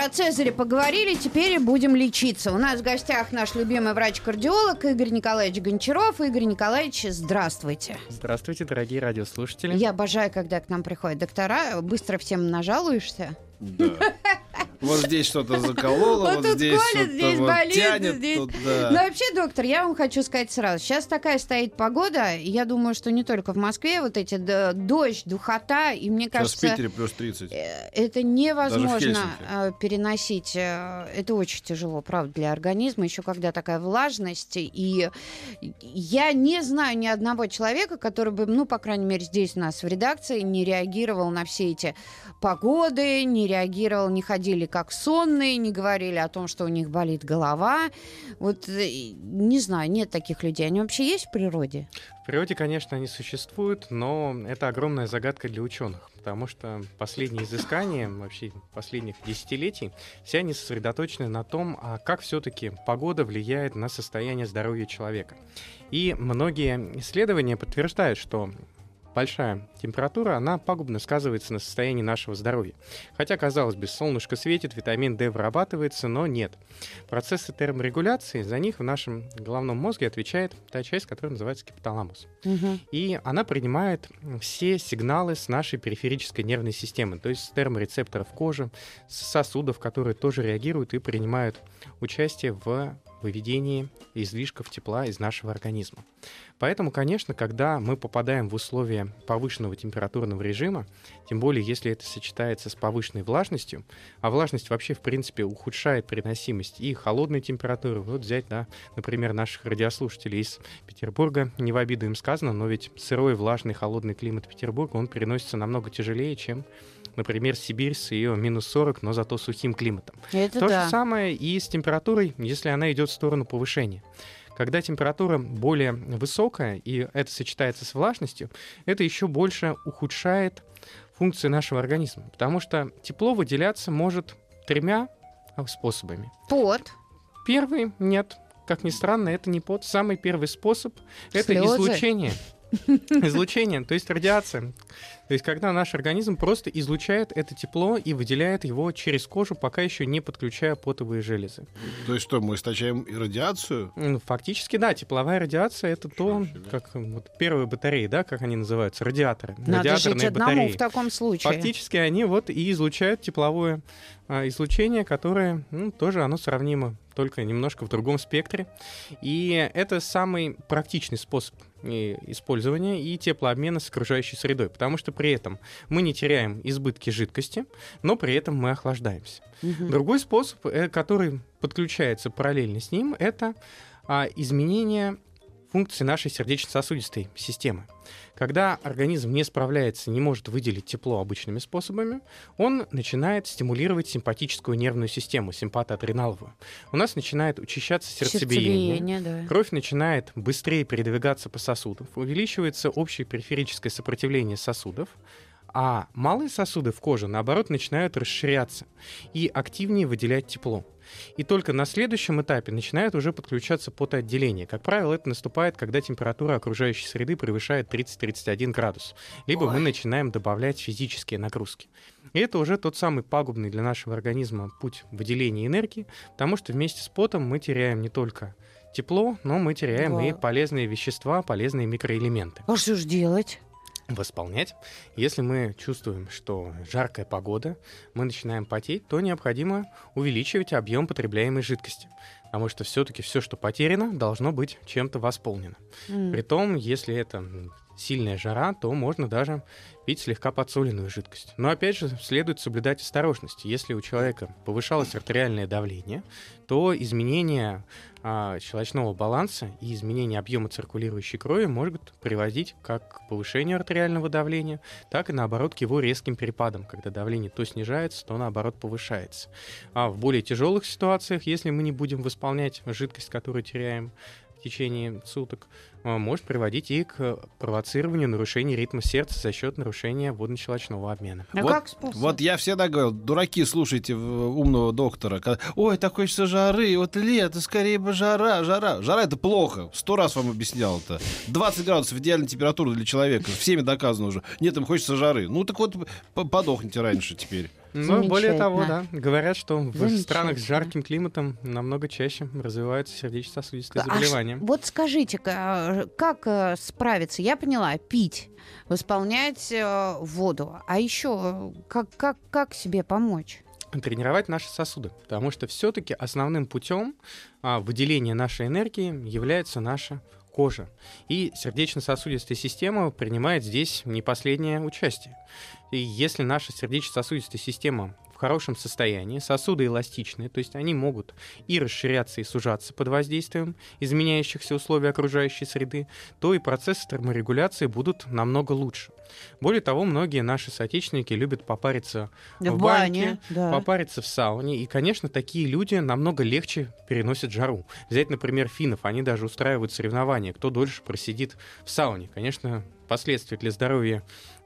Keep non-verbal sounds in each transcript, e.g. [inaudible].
Про Цезаря поговорили, теперь будем лечиться. У нас в гостях наш любимый врач-кардиолог Игорь Николаевич Гончаров. Игорь Николаевич, здравствуйте. Здравствуйте, дорогие радиослушатели. Я обожаю, когда к нам приходят доктора. Быстро всем нажалуешься. Да. Вот здесь что-то закололо, Вот вот, здесь колет, здесь вот болит, тянет. здесь- тут, да. Ну, вообще, доктор, я вам хочу сказать сразу. Сейчас такая стоит погода. Я думаю, что не только в Москве. Вот эти дождь, духота. И мне Сейчас в кажется... Питере плюс 30. Э, Это невозможно э, переносить. Э, Это очень тяжело, правда, для организма. Еще когда такая влажность. И я не знаю ни одного человека, который бы, ну, по крайней мере, здесь у нас в редакции не реагировал на все эти погоды, не реагировал, не ходили как сонные, не говорили о том, что у них болит голова. Вот э, не знаю, нет таких людей. Они вообще есть в природе? В природе, конечно, они существуют, но это огромная загадка для ученых, потому что последние изыскания, вообще последних десятилетий, все они сосредоточены на том, а как все-таки погода влияет на состояние здоровья человека. И многие исследования подтверждают, что большая температура, она пагубно сказывается на состоянии нашего здоровья. Хотя, казалось бы, солнышко светит, витамин D вырабатывается, но нет. Процессы терморегуляции, за них в нашем головном мозге отвечает та часть, которая называется гипоталамус. И она принимает все сигналы с нашей периферической нервной системы, то есть с терморецепторов кожи, с сосудов, которые тоже реагируют и принимают участие в выведении излишков тепла из нашего организма. Поэтому, конечно, когда мы попадаем в условия повышенного температурного режима, тем более если это сочетается с повышенной влажностью, а влажность вообще, в принципе, ухудшает переносимость и холодной температуры. Вот взять, да, например, наших радиослушателей из Петербурга, не в обиду им сказано, но ведь сырой, влажный, холодный климат Петербурга, он переносится намного тяжелее, чем, например, Сибирь с ее минус 40, но зато сухим климатом. Это То да. же самое и с температурой, если она идет в сторону повышения. Когда температура более высокая, и это сочетается с влажностью, это еще больше ухудшает функции нашего организма. Потому что тепло выделяться может тремя а, способами. Пот. Первый — нет. Как ни странно, это не пот. Самый первый способ — это излучение. [laughs] Излучение, то есть радиация. То есть когда наш организм просто излучает это тепло и выделяет его через кожу, пока еще не подключая потовые железы. То есть что, мы источаем радиацию? Ну, Фактически, да, тепловая радиация это то, себе. как вот первые батареи, да, как они называются, радиаторы. Надо жить радиаторные одному батареи. в таком случае. Фактически они вот и излучают тепловое а, излучение, которое ну, тоже оно сравнимо, только немножко в другом спектре. И это самый практичный способ использования и теплообмена с окружающей средой, потому что при этом мы не теряем избытки жидкости, но при этом мы охлаждаемся. Мгм. Другой способ, э, который подключается параллельно с ним, это а, изменение функции нашей сердечно-сосудистой системы. Когда организм не справляется, не может выделить тепло обычными способами, он начинает стимулировать симпатическую нервную систему, симпатоадреналовую. У нас начинает учащаться сердцебиение, Сердцебиение, да. Кровь начинает быстрее передвигаться по сосудам, увеличивается общее периферическое сопротивление сосудов, а малые сосуды в коже, наоборот, начинают расширяться и активнее выделять тепло. И только на следующем этапе начинает уже подключаться потоотделение. Как правило, это наступает, когда температура окружающей среды превышает 30-31 градус. Либо мы начинаем добавлять физические нагрузки. И это уже тот самый пагубный для нашего организма путь выделения энергии, потому что вместе с потом мы теряем не только тепло, но мы теряем Да. и полезные вещества, полезные микроэлементы. А что ж делать? Восполнять. Если мы чувствуем, что жаркая погода, мы начинаем потеть, то необходимо увеличивать объем потребляемой жидкости. Потому что все-таки все, что потеряно, должно быть чем-то восполнено. М. Притом, если это сильная жара, то можно даже пить слегка подсоленную жидкость. Но опять же, следует соблюдать осторожность. Если у человека повышалось артериальное давление, то изменение а, щелочного баланса и изменение объема циркулирующей крови может приводить как к повышению артериального давления, так и наоборот к его резким перепадам, когда давление то снижается, то наоборот повышается. А в более тяжелых ситуациях, если мы не будем восполнять жидкость, которую теряем, в течение суток а, может приводить и к провоцированию нарушений ритма сердца за счет нарушения водно-щелочного обмена. А Вот- как способ? Вот я всегда говорил, дураки, слушайте умного доктора. когда, Ой, так хочется жары, вот лето, скорее бы жара, жара. Жара это плохо. Сто раз вам объяснял это. 20 градусов идеальная температура для человека. Всеми доказано уже. Нет, им хочется жары. Ну так вот, подохните раньше теперь. Но более того, да, говорят, что в странах с жарким климатом намного чаще развиваются сердечно-сосудистые А заболевания. вот скажите-ка, а, как э, справиться? Я поняла, пить, восполнять э, воду. А еще э, как, как, как себе помочь? тренировать наши сосуды, потому что все-таки основным путем а, выделения нашей энергии является наша кожа. И сердечно-сосудистая система принимает здесь не последнее участие. И если наша сердечно-сосудистая система в хорошем состоянии, сосуды эластичные, то есть они могут и расширяться, и сужаться под воздействием изменяющихся условий окружающей среды, то и процессы терморегуляции будут намного лучше. Более того, многие наши соотечественники любят попариться Да в баньке, бане, да. попариться в сауне. И, конечно, такие люди намного легче переносят жару. Взять, например, финнов. Они даже устраивают соревнования, кто дольше просидит в сауне. Конечно, последствия для здоровья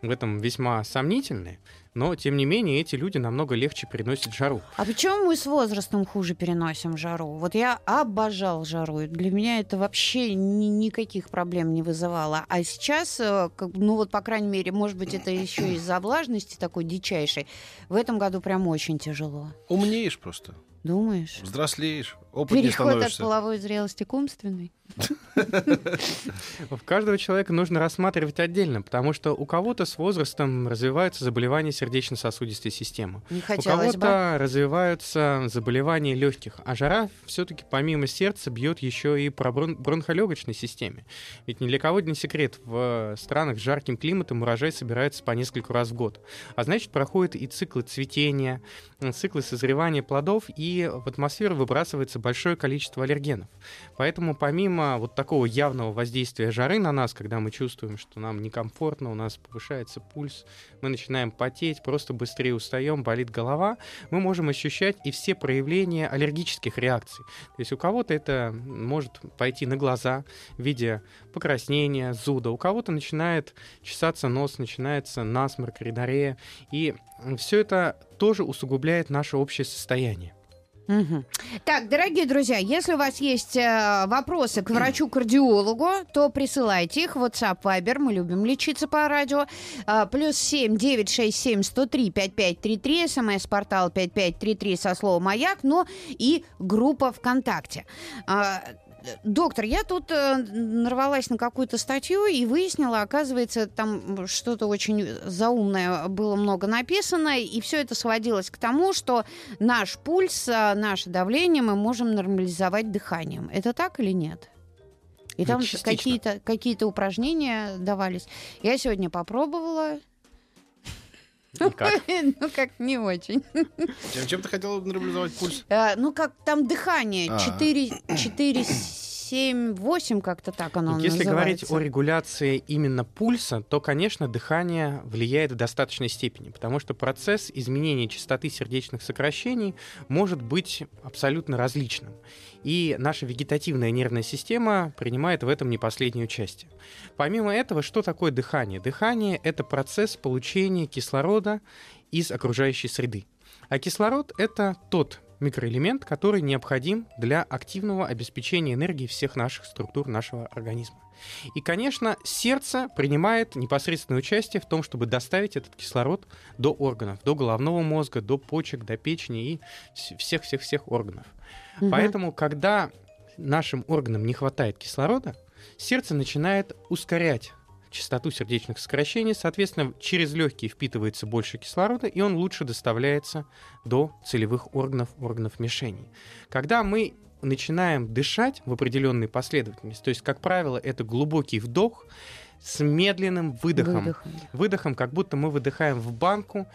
в этом весьма сомнительные, но, тем не менее, эти люди намного легче переносят жару. А почему мы с возрастом хуже переносим жару? Вот я обожал жару. и Для меня это вообще ни- никаких проблем не вызывало. А сейчас, э, ну вот, по крайней мере, может быть, это еще из-за влажности такой дичайшей. В этом году прям очень тяжело. Умнеешь просто. Думаешь? Взрослеешь. Опытнее Переход от становишься. половой зрелости к умственной? В каждого человека нужно рассматривать отдельно, потому что у кого-то с возрастом развиваются заболевания сердечно-сосудистой системы. У кого-то развиваются заболевания легких, а жара все-таки помимо сердца бьет еще и по брон- бронхолегочной системе. Ведь ни для кого не секрет, в странах с жарким климатом урожай собирается по несколько раз в год. А значит, проходят и циклы цветения, циклы созревания плодов, и в атмосферу выбрасывается большое количество аллергенов. Поэтому помимо вот такого явного воздействия жары на нас, когда мы чувствуем, что нам некомфортно, у нас повышается пульс, мы начинаем потеть, просто быстрее устаем, болит голова, мы можем ощущать и все проявления аллергических реакций. То есть у кого-то это может пойти на глаза в виде покраснения, зуда, у кого-то начинает чесаться нос, начинается насморк, ридарея, и все это тоже усугубляет наше общее состояние. Мгм. Так, дорогие друзья, если у вас есть э, вопросы к врачу-кардиологу, то присылайте их WhatsApp Viber. Мы любим лечиться по радио. А, плюс 7 967 103 5533, смс-портал 5533 со словом «Маяк», но и группа ВКонтакте. А, Доктор, я тут э, нарвалась на какую-то статью и выяснила, оказывается, там что-то очень заумное было много написано, и все это сводилось к тому, что наш пульс, а, наше давление мы можем нормализовать дыханием. Это так или нет? И там Частично. какие-то какие упражнения давались. Я сегодня попробовала. И как? [laughs] Ну, как не очень. Чем, чем ты хотела нормализовать пульс? А, Ну, как там дыхание. А. 4, 4, 7, 8, как-то так оно Если говорить называется. о регуляции именно пульса, то, конечно, дыхание влияет в достаточной степени, потому что процесс изменения частоты сердечных сокращений может быть абсолютно различным. И наша вегетативная нервная система принимает в этом не последнее участие. Помимо этого, что такое дыхание? Дыхание — это процесс получения кислорода из окружающей среды. А кислород — это тот микроэлемент, который необходим для активного обеспечения энергии всех наших структур нашего организма. И, конечно, сердце принимает непосредственное участие в том, чтобы доставить этот кислород до органов, до головного мозга, до почек, до печени и вс- всех-всех-всех органов. Мгм. Поэтому, когда нашим органам не хватает кислорода, сердце начинает ускорять частоту сердечных сокращений, соответственно, через легкие впитывается больше кислорода, и он лучше доставляется до целевых органов, органов мишени. Когда мы начинаем дышать в определенной последовательности, то есть, как правило, это глубокий вдох с медленным выдохом. Выдохом. Выдохом, как будто мы выдыхаем в банку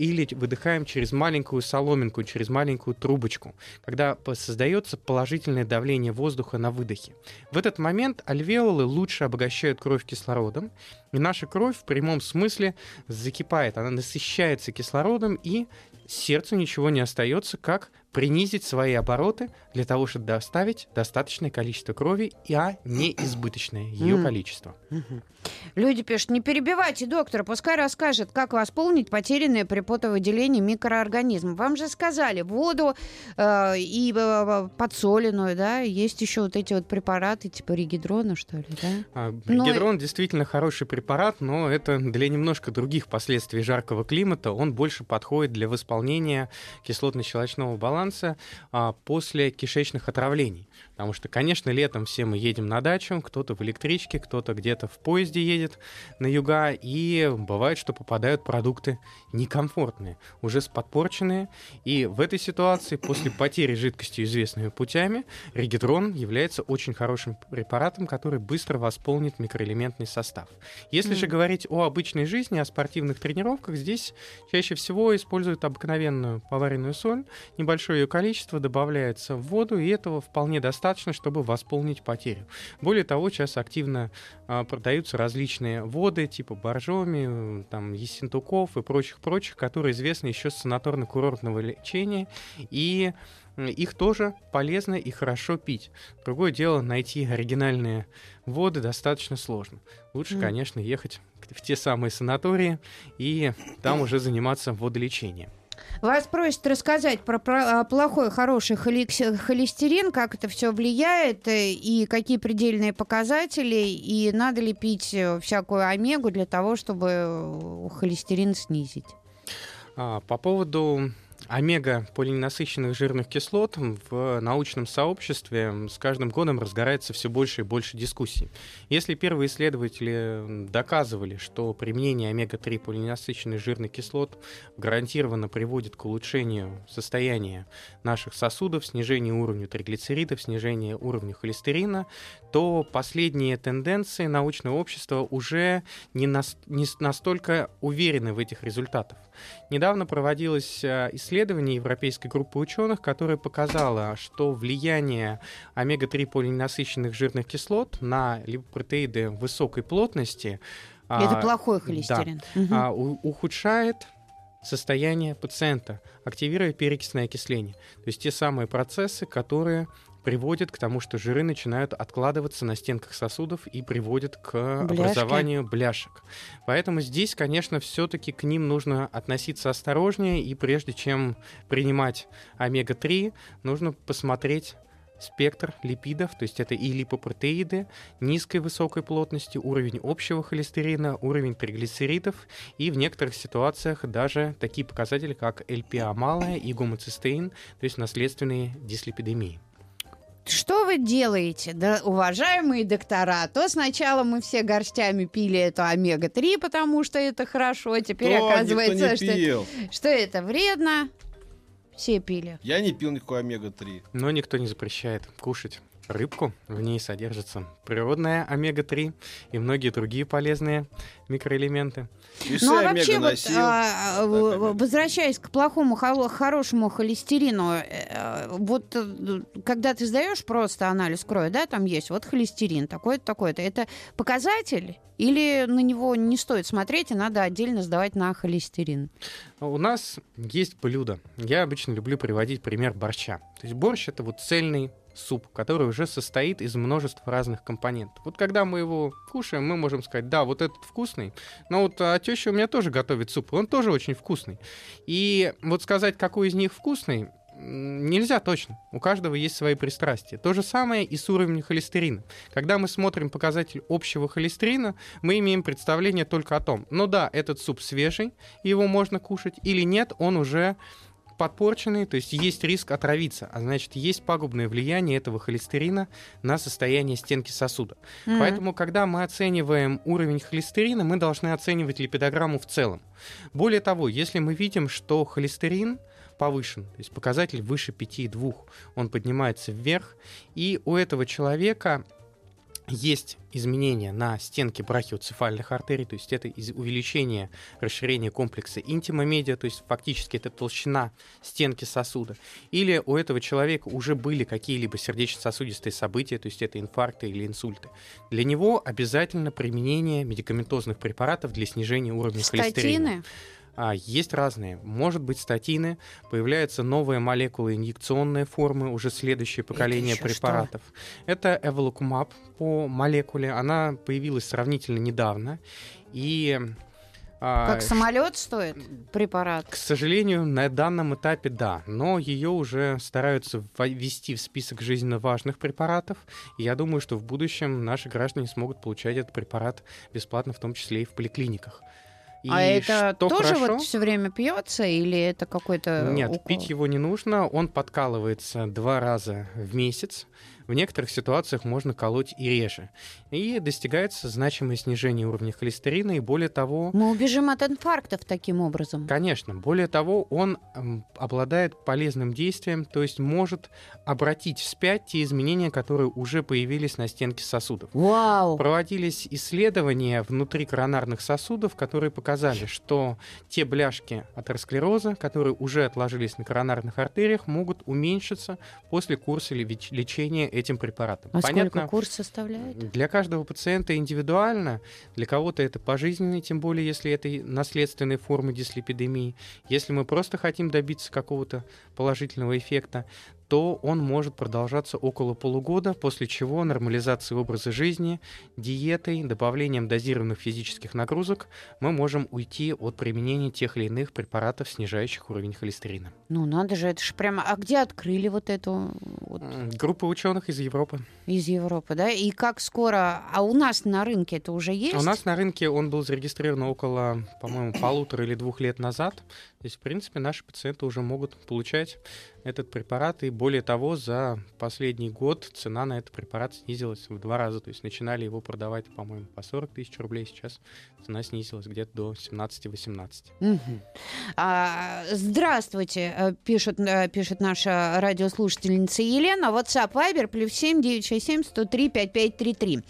или выдыхаем через маленькую соломинку, через маленькую трубочку, когда создается положительное давление воздуха на выдохе. В этот момент альвеолы лучше обогащают кровь кислородом, и наша кровь в прямом смысле закипает, она насыщается кислородом, и сердцу ничего не остается, как принизить свои обороты для того, чтобы доставить достаточное количество крови, а не избыточное ее количество. Люди пишут, не перебивайте доктора, пускай расскажет, как восполнить потерянное при потовыделении микроорганизмов. Вам же сказали, воду э, и э, подсоленную, да, есть еще вот эти вот препараты типа регидрона, что ли, да? А, Ну, Регидрон действительно хороший препарат, но это для немножко других последствий жаркого климата. Он больше подходит для восполнения кислотно-щелочного баланса а, после кишечных отравлений. Потому что, конечно, летом все мы едем на дачу, кто-то в электричке, кто-то где-то в поезде едет на юга, и бывает, что попадают продукты некомфортные, уже подпорченные. И в этой ситуации, после потери жидкости известными путями, регидрон является очень хорошим препаратом, который быстро восполнит микроэлементный состав. Если же говорить о обычной жизни, о спортивных тренировках, здесь чаще всего используют обыкновенную поваренную соль, небольшое ее количество добавляется в воду, и этого вполне достаточно, чтобы восполнить потерю. Более того, сейчас активно а, продаются различные воды, типа боржоми, э, там, ессентуков и прочих-прочих, которые известны еще с санаторно-курортного лечения, и их тоже полезно и хорошо пить. Другое дело, найти оригинальные воды достаточно сложно. Лучше, конечно, ехать в те самые санатории и там уже заниматься водолечением. Вас просят рассказать про, а, плохой, хороший холестерин, как это все влияет, э, и какие предельные показатели, и надо ли пить э, всякую омегу для того, чтобы э, холестерин снизить. А, По поводу омега-полиненасыщенных жирных кислот в научном сообществе с каждым годом разгорается все больше и больше дискуссий. Если первые исследователи доказывали, что применение омега-3 полиненасыщенных жирных кислот гарантированно приводит к улучшению состояния наших сосудов, снижению уровня триглицеридов, снижению уровня холестерина, то последние тенденции научного общества уже не, нас- не настолько уверены в этих результатах. Недавно проводилось э, исследование европейской группы ученых, которое показало, что влияние омега-3 полиненасыщенных жирных кислот на липопротеиды высокой плотности это а, плохой холестерин. Мгм. а, у- ухудшает состояние пациента, активируя перекисное окисление. То есть те самые процессы, которые приводят к тому, что жиры начинают откладываться на стенках сосудов и приводят к Бляшки. образованию бляшек. Поэтому здесь, конечно, все-таки к ним нужно относиться осторожнее, и прежде чем принимать омега-3, нужно посмотреть спектр липидов, то есть это и липопротеиды низкой высокой плотности, уровень общего холестерина, уровень триглицеридов и в некоторых ситуациях даже такие показатели, как ЛПА малая и гомоцистеин, то есть наследственные дислипидемии. Что вы делаете, да, уважаемые доктора? То сначала мы все горстями пили эту омега-3, потому что это хорошо, теперь Кто? оказывается, Никто не что, пил. что это вредно. Все пили. Я не пил никакой омега-3. Но никто не запрещает кушать рыбку. В ней содержится природная омега-3 и многие другие полезные микроэлементы. Ну а вообще, вот, а, возвращаясь к плохому, хо- хорошему холестерину, э, вот э, когда ты сдаешь просто анализ крови, да, там есть вот холестерин, такой-то, такой-то, это показатель или на него не стоит смотреть, и надо отдельно сдавать на холестерин? У нас есть блюдо. Я обычно люблю приводить пример борща. То есть борщ это вот цельный суп, который уже состоит из множества разных компонентов. Вот когда мы его кушаем, мы можем сказать, да, вот этот вкусный, но вот а, теща у меня тоже готовит суп, он тоже очень вкусный. И вот сказать, какой из них вкусный, нельзя точно. У каждого есть свои пристрастия. То же самое и с уровнем холестерина. Когда мы смотрим показатель общего холестерина, мы имеем представление только о том, ну да, этот суп свежий, его можно кушать, или нет, он уже подпорченный, то есть есть риск отравиться, а значит есть пагубное влияние этого холестерина на состояние стенки сосуда. М. Поэтому, когда мы оцениваем уровень холестерина, мы должны оценивать липидограмму в целом. Более того, если мы видим, что холестерин повышен, то есть показатель выше 5,2, он поднимается вверх, и у этого человека есть изменения на стенке брахиоцефальных артерий, то есть это из- увеличение, расширение комплекса интима-медиа, то есть фактически это толщина стенки сосуда. Или у этого человека уже были какие-либо сердечно-сосудистые события, то есть это инфаркты или инсульты. Для него обязательно применение медикаментозных препаратов для снижения уровня холестерина. А, есть разные. Может быть статины, появляются новые молекулы инъекционные формы, уже следующее поколение еще препаратов. Это эволокумаб по молекуле. Она появилась сравнительно недавно. И а, Как самолет стоит препарат? к сожалению, на данном этапе да, но ее уже стараются ввести в список жизненно важных препаратов. И я думаю, что в будущем наши граждане смогут получать этот препарат бесплатно, в том числе и в поликлиниках. И а это тоже хорошо, вот все время пьется или это какой-то Нет, укол? пить его не нужно. Он подкалывается два раза в месяц. В некоторых ситуациях можно колоть и реже. И достигается значимое снижение уровня холестерина. И более того, Мы убежим от инфарктов таким образом. Конечно. Более того, он обладает полезным действием, то есть может обратить вспять те изменения, которые уже появились на стенке сосудов. Вау! Проводились исследования внутри коронарных сосудов, которые показали, что те бляшки атеросклероза, которые уже отложились на коронарных артериях, могут уменьшиться после курса лечения этим препаратом. А сколько курс составляет? Для каждого пациента индивидуально, для кого-то это пожизненный, тем более если это наследственные формы дислепидемии. Если мы просто хотим добиться какого-то положительного эффекта, то он может продолжаться около полугода, после чего нормализацией образа жизни, диетой, добавлением дозированных физических нагрузок мы можем уйти от применения тех или иных препаратов, снижающих уровень холестерина. Ну, надо же, это же прямо... А где открыли вот эту вот Группа ученых из Европы. из Европы, да? И как скоро... А у нас на рынке это уже есть? У нас на рынке он был зарегистрирован около, по-моему, полутора или двух лет назад. То есть, в принципе, наши пациенты уже могут получать этот препарат. И более того, за последний год цена на этот препарат снизилась в два раза. То есть начинали его продавать, по-моему, по 40 тысяч рублей. Сейчас цена снизилась где-то до 17-18. Мгм. А, здравствуйте, э, пишет, э, пишет наша радиослушательница Елена. WhatsApp Viber плюс 7 967 103 5533.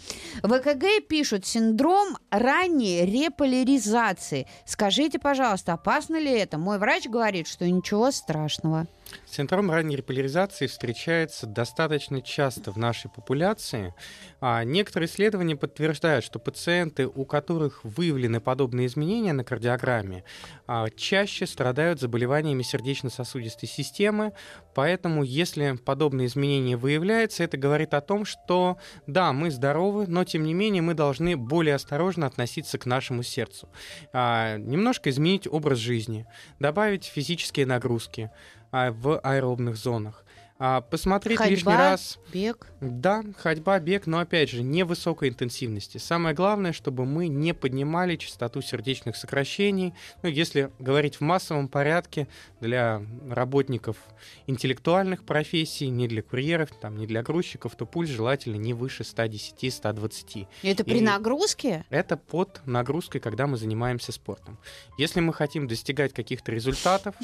В ЭКГ пишут синдром ранней реполяризации. Скажите, пожалуйста, опасно ли это? Мой врач говорит, что ничего страшного. Синдром ранней реполяризации встречается достаточно часто в нашей популяции. А некоторые исследования подтверждают, что пациенты, у которых выявлены подобные изменения на кардиограмме, а, чаще страдают заболеваниями сердечно-сосудистой системы. Поэтому, если подобные изменения выявляются, это говорит о том, что да, мы здоровы, но тем не менее мы должны более осторожно относиться к нашему сердцу. А, немножко изменить образ жизни, добавить физические нагрузки в аэробных зонах. А, посмотреть лишний Ходьба, раз. бег. Да, ходьба, бег, но опять же, не высокой интенсивности. Самое главное, чтобы мы не поднимали частоту сердечных сокращений. Ну, если говорить в массовом порядке, для работников интеллектуальных профессий, не для курьеров, там, не для грузчиков, то пульс желательно не выше 110-120. Это при И- нагрузке? Это под нагрузкой, когда мы занимаемся спортом. Если мы хотим достигать каких-то результатов,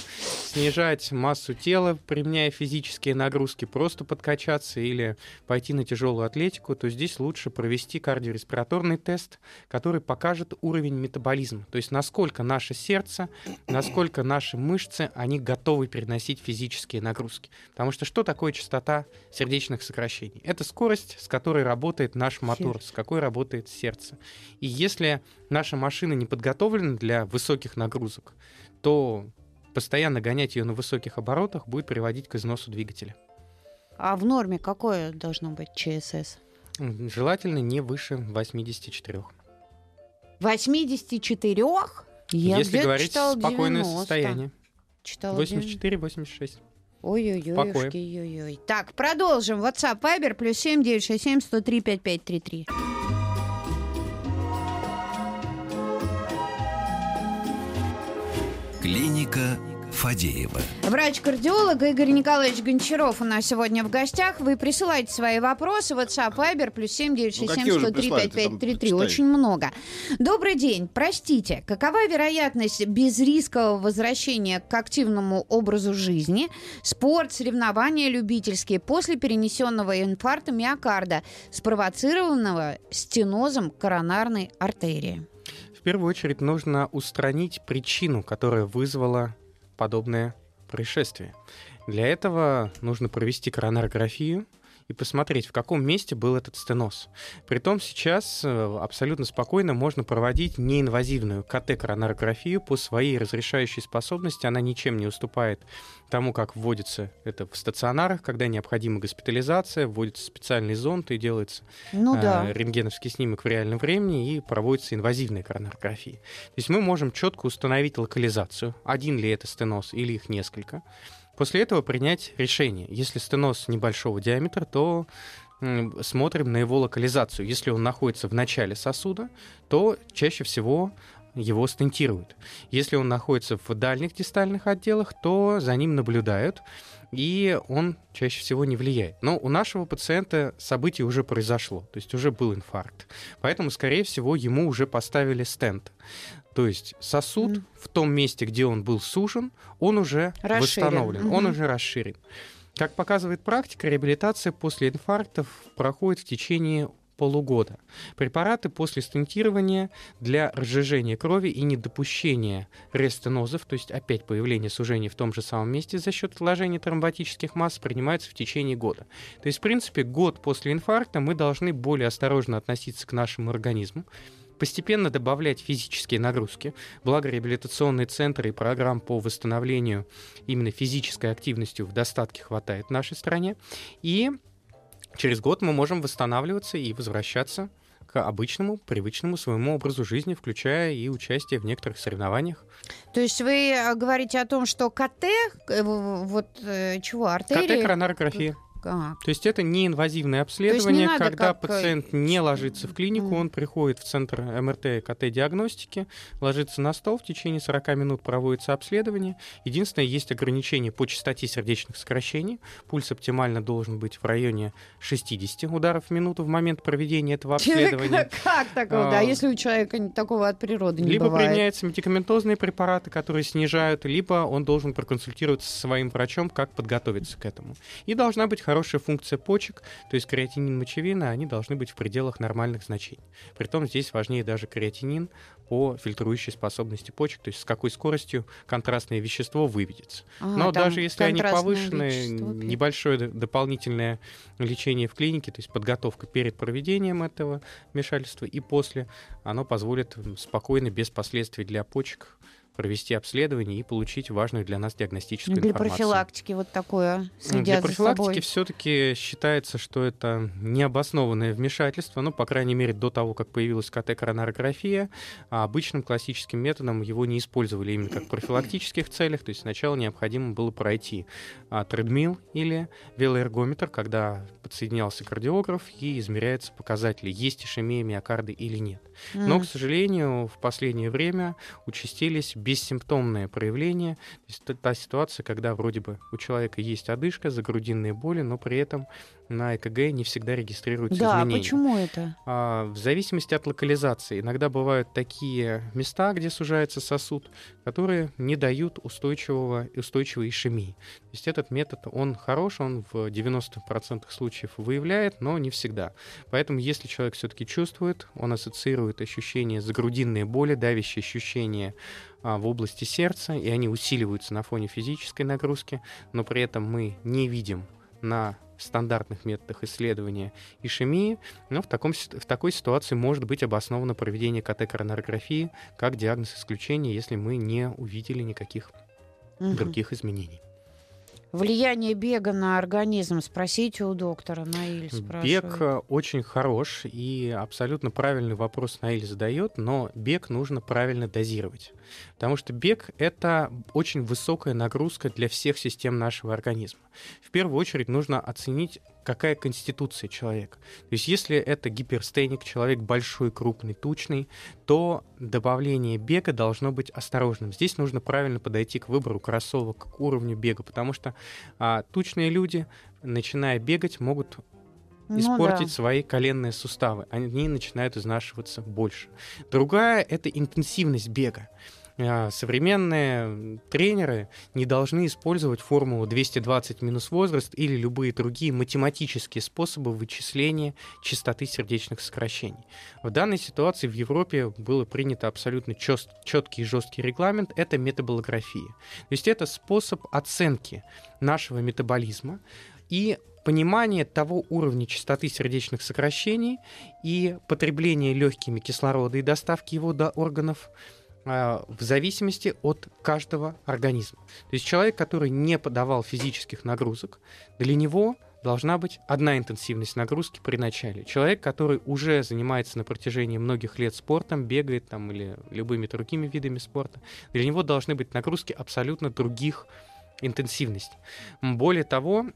снижать массу тела, применяя физические нагрузки, просто подкачаться или пойти на тяжелую атлетику, то здесь лучше провести кардиореспираторный тест, который покажет уровень метаболизма. То есть насколько наше сердце, насколько наши мышцы, они готовы переносить физические нагрузки. Потому что что такое частота сердечных сокращений? Это скорость, с которой работает наш мотор, с какой работает сердце. И если наша машина не подготовлена для высоких нагрузок, то постоянно гонять ее на высоких оборотах будет приводить к износу двигателя. А в норме какое должно быть ЧСС? Желательно не выше 84. 84? Я Если говорить читала спокойное 90. состояние. Читала 90. 84-86. Ой-ой-ой, Покоя. ой-ой. Так, продолжим. WhatsApp, Viber, плюс 7 967 103 5533. Клиника Фадеева. Врач-кардиолог Игорь Николаевич Гончаров у нас сегодня в гостях. Вы присылайте свои вопросы. WhatsApp, Viber, плюс 7 967 Ну, какие уже 103 прислали? Ты там 5533. почитай. Очень много. Добрый день. Простите, какова вероятность безрискового возвращения к активному образу жизни, спорт, соревнования любительские после перенесенного инфаркта миокарда, спровоцированного стенозом коронарной артерии? В первую очередь нужно устранить причину, которая вызвала подобное происшествие. Для этого нужно провести коронарографию и посмотреть, в каком месте был этот стеноз. Притом сейчас э, абсолютно спокойно можно проводить неинвазивную КТ-коронарографию по своей разрешающей способности. Она ничем не уступает тому, как вводится это в стационарах, когда необходима госпитализация, вводится специальный зонд и делается Ну э, да. рентгеновский снимок в реальном времени и проводится инвазивная коронарография. То есть мы можем четко установить локализацию, один ли это стеноз или их несколько. После этого принять решение. Если стеноз небольшого диаметра, то смотрим на его локализацию. Если он находится в начале сосуда, то чаще всего его стентируют. Если он находится в дальних дистальных отделах, то за ним наблюдают, и он чаще всего не влияет. Но у нашего пациента событие уже произошло, то есть уже был инфаркт. Поэтому, скорее всего, ему уже поставили стенд. То есть сосуд Мгм. в том месте, где он был сужен, он уже Расширен. восстановлен, он Мгм. уже расширен. Как показывает практика, реабилитация после инфарктов проходит в течение полугода. Препараты после стентирования для разжижения крови и недопущения рестенозов, то есть опять появления сужений в том же самом месте за счет отложения тромботических масс, принимаются в течение года. То есть, в принципе, год после инфаркта мы должны более осторожно относиться к нашему организму, постепенно добавлять физические нагрузки. Благо реабилитационные центры и программ по восстановлению именно физической активностью в достатке хватает в нашей стране. И через год мы можем восстанавливаться и возвращаться к обычному, привычному своему образу жизни, включая и участие в некоторых соревнованиях. То есть вы э, говорите о том, что КТ, э, вот э, чего, артерии? КТ-коронарография. А, То есть это неинвазивное обследование, надо когда как, пациент не ложится в клинику, Мгм. он приходит в центр МРТ и КТ-диагностики, ложится на стол, в течение 40 минут проводится обследование. Единственное, есть ограничение по частоте сердечных сокращений. Пульс оптимально должен быть в районе 60 ударов в минуту в момент проведения этого [laughs] обследования. Как такого, да, А, если у человека не- такого от природы не Либо применяются медикаментозные препараты, которые снижают, либо он должен проконсультироваться со своим врачом, как подготовиться к этому. И должна быть хорошая функция почек, то есть креатинин, мочевина, они должны быть в пределах нормальных значений. Притом здесь важнее даже креатинин по фильтрующей способности почек, то есть с какой скоростью контрастное вещество выведется. А, Но даже если они повышены, небольшое дополнительное лечение в клинике, то есть подготовка перед проведением этого вмешательства и после, оно позволит спокойно, без последствий для почек провести обследование и получить важную для нас диагностическую Для информацию. профилактики вот такое, Ну, следя Для профилактики все-таки считается, что это необоснованное вмешательство, ну, по крайней мере, до того, как появилась КТ-коронарография, а обычным классическим методом его не использовали именно как в профилактических целях, то есть сначала необходимо было пройти а, тредмил или велоэргометр, когда подсоединялся кардиограф и измеряются показатели, есть ишемия миокарда или нет. Но, к сожалению, в последнее время участились бессимптомные проявления. То есть та ситуация, когда вроде бы у человека есть одышка, загрудинные боли, но при этом на ЭКГ не всегда регистрируются Да, изменения. почему это? А, в зависимости от локализации. Иногда бывают такие места, где сужается сосуд, которые не дают устойчивого, устойчивой ишемии. То есть этот метод, он хорош, он в 90% случаев выявляет, но не всегда. Поэтому если человек все-таки чувствует, он ассоциирует ощущения загрудинные боли, давящие ощущения а, в области сердца, и они усиливаются на фоне физической нагрузки, но при этом мы не видим на стандартных методах исследования ишемии, но в, таком, в такой ситуации может быть обосновано проведение КТ-коронарографии как диагноз исключения, если мы не увидели никаких Мгм. других изменений. Влияние бега на организм. Спросите у доктора. Наиль спрашивает. Бег э, очень хорош, и абсолютно правильный вопрос Наиль задает, но бег нужно правильно дозировать. Потому что бег — это очень высокая нагрузка для всех систем нашего организма. В первую очередь нужно оценить, какая конституция человека. То есть если это гиперстеник, человек большой, крупный, тучный, то добавление бега должно быть осторожным. Здесь нужно правильно подойти к выбору кроссовок, к уровню бега, потому что а, тучные люди, начиная бегать, могут Ну испортить да. свои коленные суставы. Они начинают изнашиваться больше. Другая — это интенсивность бега. А, Современные тренеры не должны использовать формулу 220 минус возраст или любые другие математические способы вычисления частоты сердечных сокращений. В данной ситуации в Европе было принято абсолютно четкий и жесткий регламент — это метаболография. То есть это способ оценки нашего метаболизма и понимание того уровня частоты сердечных сокращений и потребления легкими кислорода и доставки его до органов в зависимости от каждого организма. То есть человек, который не подавал физических нагрузок, для него должна быть одна интенсивность нагрузки при начале. Человек, который уже занимается на протяжении многих лет спортом, бегает там или любыми другими видами спорта, для него должны быть нагрузки абсолютно других интенсивностей. Более того,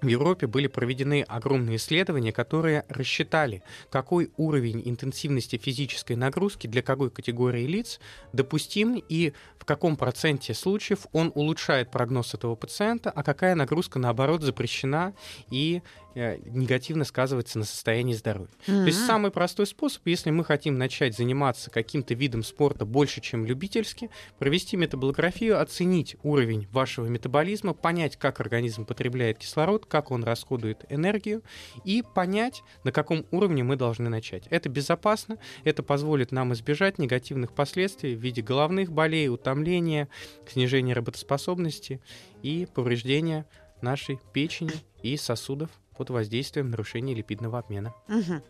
в Европе были проведены огромные исследования, которые рассчитали, какой уровень интенсивности физической нагрузки для какой категории лиц допустим и в каком проценте случаев он улучшает прогноз этого пациента, а какая нагрузка, наоборот, запрещена и негативно сказывается на состоянии здоровья. Mm-hmm. То есть самый простой способ, если мы хотим начать заниматься каким-то видом спорта больше, чем любительски, провести метаболографию, оценить уровень вашего метаболизма, понять, как организм потребляет кислород, как он расходует энергию, и понять, на каком уровне мы должны начать. Это безопасно, это позволит нам избежать негативных последствий в виде головных болей, утомления, снижения работоспособности и повреждения нашей печени и сосудов под воздействием нарушения липидного обмена. Угу.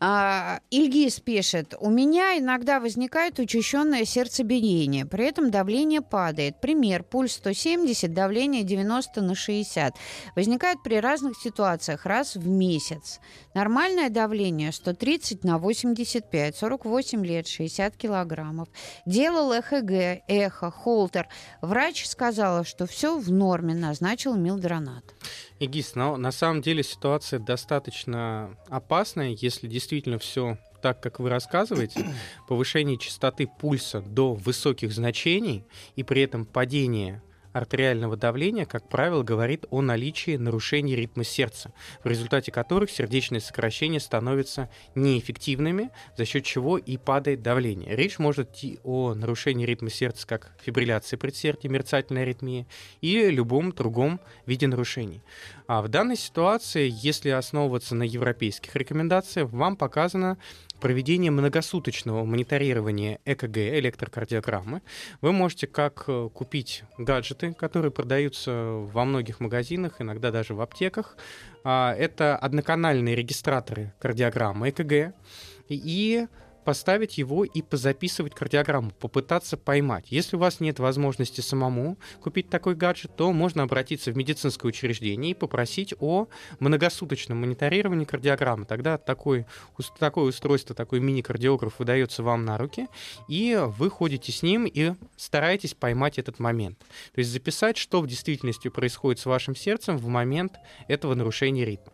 А, Ильгиз пишет, у меня иногда возникает учащенное сердцебиение, при этом давление падает. Пример, пульс 170, давление 90 на 60. Возникает при разных ситуациях, раз в месяц. Нормальное давление 130 на 85, 48 лет, 60 килограммов. Делал ЭХГ, эхо, холтер. Врач сказала, что все в норме, назначил милдронат. Игис, но на самом деле ситуация достаточно опасная, если действительно все так, как вы рассказываете, повышение частоты пульса до высоких значений и при этом падение артериального давления, как правило, говорит о наличии нарушений ритма сердца, в результате которых сердечные сокращения становятся неэффективными, за счет чего и падает давление. Речь может идти о нарушении ритма сердца, как фибрилляция предсердия, мерцательная аритмия, или любом другом виде нарушений. А в данной ситуации, если основываться на европейских рекомендациях, вам показано проведение многосуточного мониторирования ЭКГ, электрокардиограммы, вы можете как э, купить гаджеты, которые продаются во многих магазинах, иногда даже в аптеках. А, это одноканальные регистраторы кардиограммы ЭКГ. И поставить его и позаписывать кардиограмму, попытаться поймать. Если у вас нет возможности самому купить такой гаджет, то можно обратиться в медицинское учреждение и попросить о многосуточном мониторировании кардиограммы. Тогда такой, такое устройство, такой мини-кардиограф выдается вам на руки, и вы ходите с ним и стараетесь поймать этот момент. То есть записать, что в действительности происходит с вашим сердцем в момент этого нарушения ритма.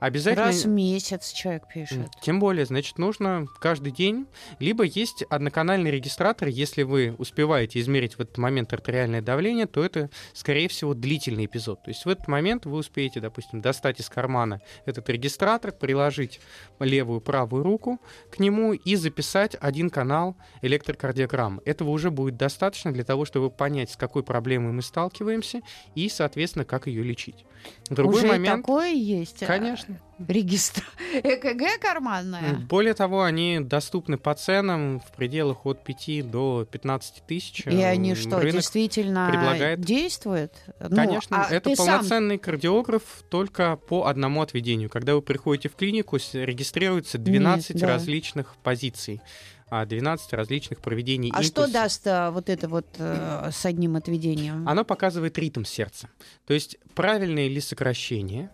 Обязательно... Раз в месяц человек пишет. Тем более, значит, нужно каждый день. Либо есть одноканальный регистратор. Если вы успеваете измерить в этот момент артериальное давление, то это, скорее всего, длительный эпизод. То есть в этот момент вы успеете, допустим, достать из кармана этот регистратор, приложить левую, правую руку к нему и записать один канал электрокардиограммы. Этого уже будет достаточно для того, чтобы понять, с какой проблемой мы сталкиваемся и, соответственно, как ее лечить. Другой уже момент... такое есть? Конечно конечно. Регистр. ЭКГ карманная? Более того, они доступны по ценам в пределах от 5 до 15 тысяч. И они что, Рынок действительно предлагает... действуют? Ну, конечно, ну, а это полноценный сам... кардиограф только по одному отведению. Когда вы приходите в клинику, регистрируется 12 Нет, да. различных позиций. 12 а, различных проведений. А импульса. что даст а, вот это вот а, с одним отведением? Оно показывает ритм сердца. То есть правильное ли сокращение,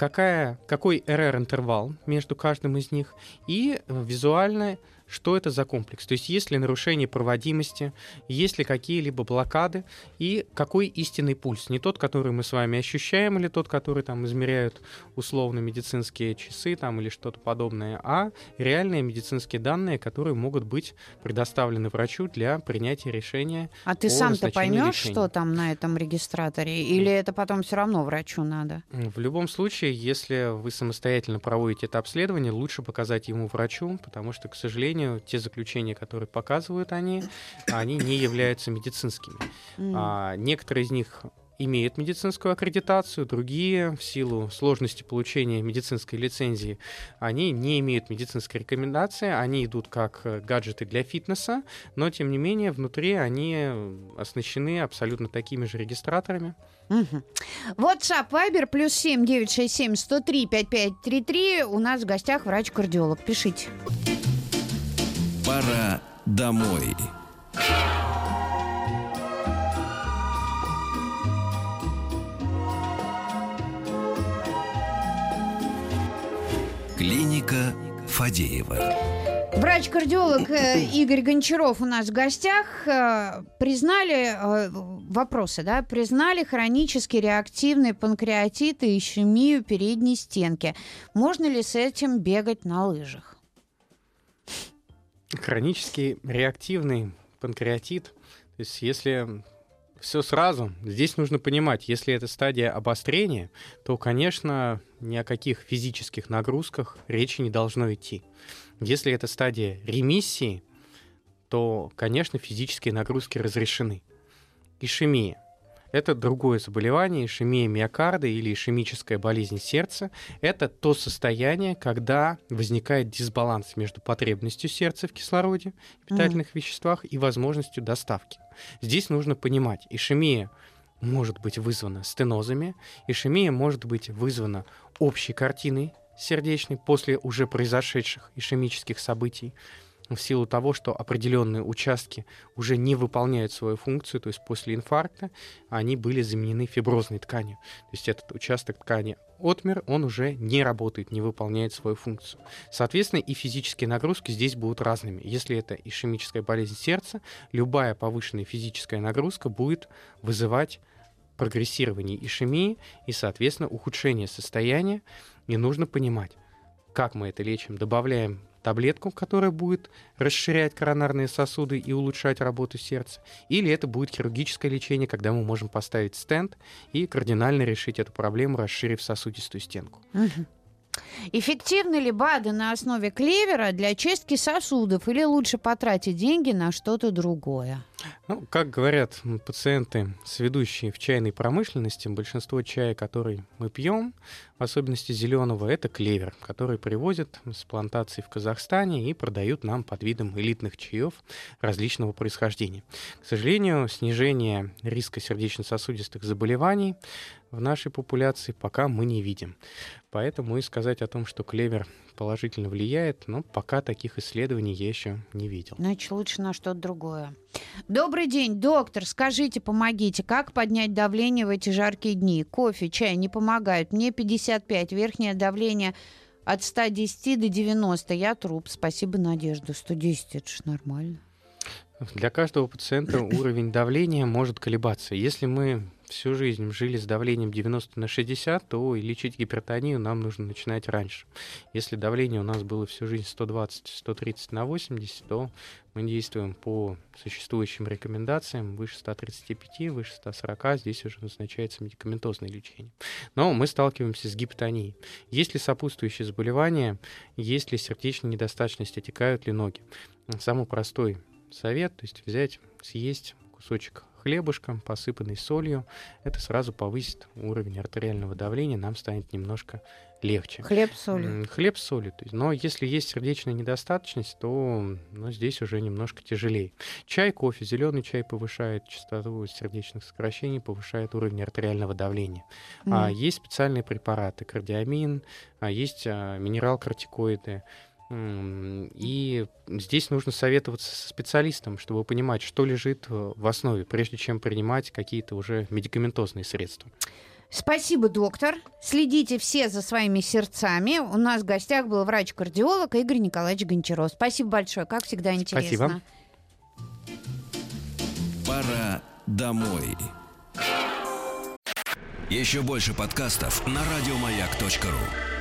какая, какой RR-интервал между каждым из них и э, визуально что это за комплекс. То есть есть ли нарушение проводимости, есть ли какие-либо блокады и какой истинный пульс. Не тот, который мы с вами ощущаем, или тот, который там измеряют условно медицинские часы там, или что-то подобное, а реальные медицинские данные, которые могут быть предоставлены врачу для принятия решения. А ты сам-то поймешь, что там на этом регистраторе, или это потом все равно врачу надо? В любом случае, если вы самостоятельно проводите это обследование, лучше показать ему врачу, потому что, к сожалению, сожалению, те заключения, которые показывают они, они не являются медицинскими. Mm. А, некоторые из них имеют медицинскую аккредитацию, другие в силу сложности получения медицинской лицензии, они не имеют медицинской рекомендации, они идут как э, гаджеты для фитнеса, но тем не менее внутри они оснащены абсолютно такими же регистраторами. Угу. WhatsApp Viber плюс семь девять шесть семь сто три пять пять три три. У нас в гостях врач-кардиолог. Пишите. Пора домой. Клиника Фадеева. Врач-кардиолог э, Игорь Гончаров у нас в гостях. Э, признали э, вопросы, да? Признали хронический реактивный панкреатит и ишемию передней стенки. Можно ли с этим бегать на лыжах? Хронический реактивный панкреатит, то есть если все сразу. Здесь нужно понимать, если это стадия обострения, то, конечно, ни о каких физических нагрузках речи не должно идти. Если это стадия ремиссии, то, конечно, физические нагрузки разрешены. Ишемия. Это другое заболевание, ишемия миокарда или ишемическая болезнь сердца. Это то состояние, когда возникает дисбаланс между потребностью сердца в кислороде, питательных mm. веществах и возможностью доставки. Здесь нужно понимать, ишемия может быть вызвана стенозами, ишемия может быть вызвана общей картиной сердечной после уже произошедших ишемических событий в силу того, что определенные участки уже не выполняют свою функцию, то есть после инфаркта они были заменены фиброзной тканью. То есть этот участок ткани отмер, он уже не работает, не выполняет свою функцию. Соответственно, и физические нагрузки здесь будут разными. Если это ишемическая болезнь сердца, любая повышенная физическая нагрузка будет вызывать прогрессирование ишемии и, соответственно, ухудшение состояния. И нужно понимать, как мы это лечим. Добавляем таблетку, которая будет расширять коронарные сосуды и улучшать работу сердца, или это будет хирургическое лечение, когда мы можем поставить стенд и кардинально решить эту проблему, расширив сосудистую стенку. Угу. Эффективны ли БАДы на основе клевера для чистки сосудов или лучше потратить деньги на что-то другое? Ну, как говорят пациенты, сведущие в чайной промышленности, большинство чая, который мы пьем, в особенности зеленого, это клевер, который привозят с плантаций в Казахстане и продают нам под видом элитных чаев различного происхождения. К сожалению, снижение риска сердечно-сосудистых заболеваний в нашей популяции пока мы не видим. Поэтому и сказать о том, что клевер положительно влияет, но пока таких исследований я еще не видел. Значит, лучше на что-то другое. Добрый день, доктор. Скажите, помогите, как поднять давление в эти жаркие дни? Кофе, чай не помогают. Мне 55, верхнее давление от 110 до 90. Я труп. Спасибо, Надежда. 110, это ж нормально. Для каждого пациента [coughs] уровень давления может колебаться. Если мы всю жизнь жили с давлением 90 на 60, то и лечить гипертонию нам нужно начинать раньше. Если давление у нас было всю жизнь 120-130 на 80, то мы действуем по существующим рекомендациям выше 135, выше 140, здесь уже назначается медикаментозное лечение. Но мы сталкиваемся с гипотонией. Есть ли сопутствующие заболевания, есть ли сердечная недостаточность, отекают ли ноги? Самый простой совет, то есть взять, съесть кусочек хлебушка, посыпанный солью, это сразу повысит уровень артериального давления, нам станет немножко легче. Хлеб с солью. Хлеб с солью. То есть, но если есть сердечная недостаточность, то ну, здесь уже немножко тяжелее. Чай, кофе, зеленый чай повышает частоту сердечных сокращений, повышает уровень артериального давления. Mm. А есть специальные препараты, кардиамин, а есть а, минерал-кортикоиды. И здесь нужно советоваться со специалистом, чтобы понимать, что лежит э, в основе, прежде чем принимать какие-то уже медикаментозные средства. Спасибо, доктор. Следите все за своими сердцами. У нас в гостях был врач-кардиолог Игорь Николаевич Гончаров. Спасибо большое, как всегда интересно. Спасибо. Пора домой. Еще больше подкастов на радиомаяк.ру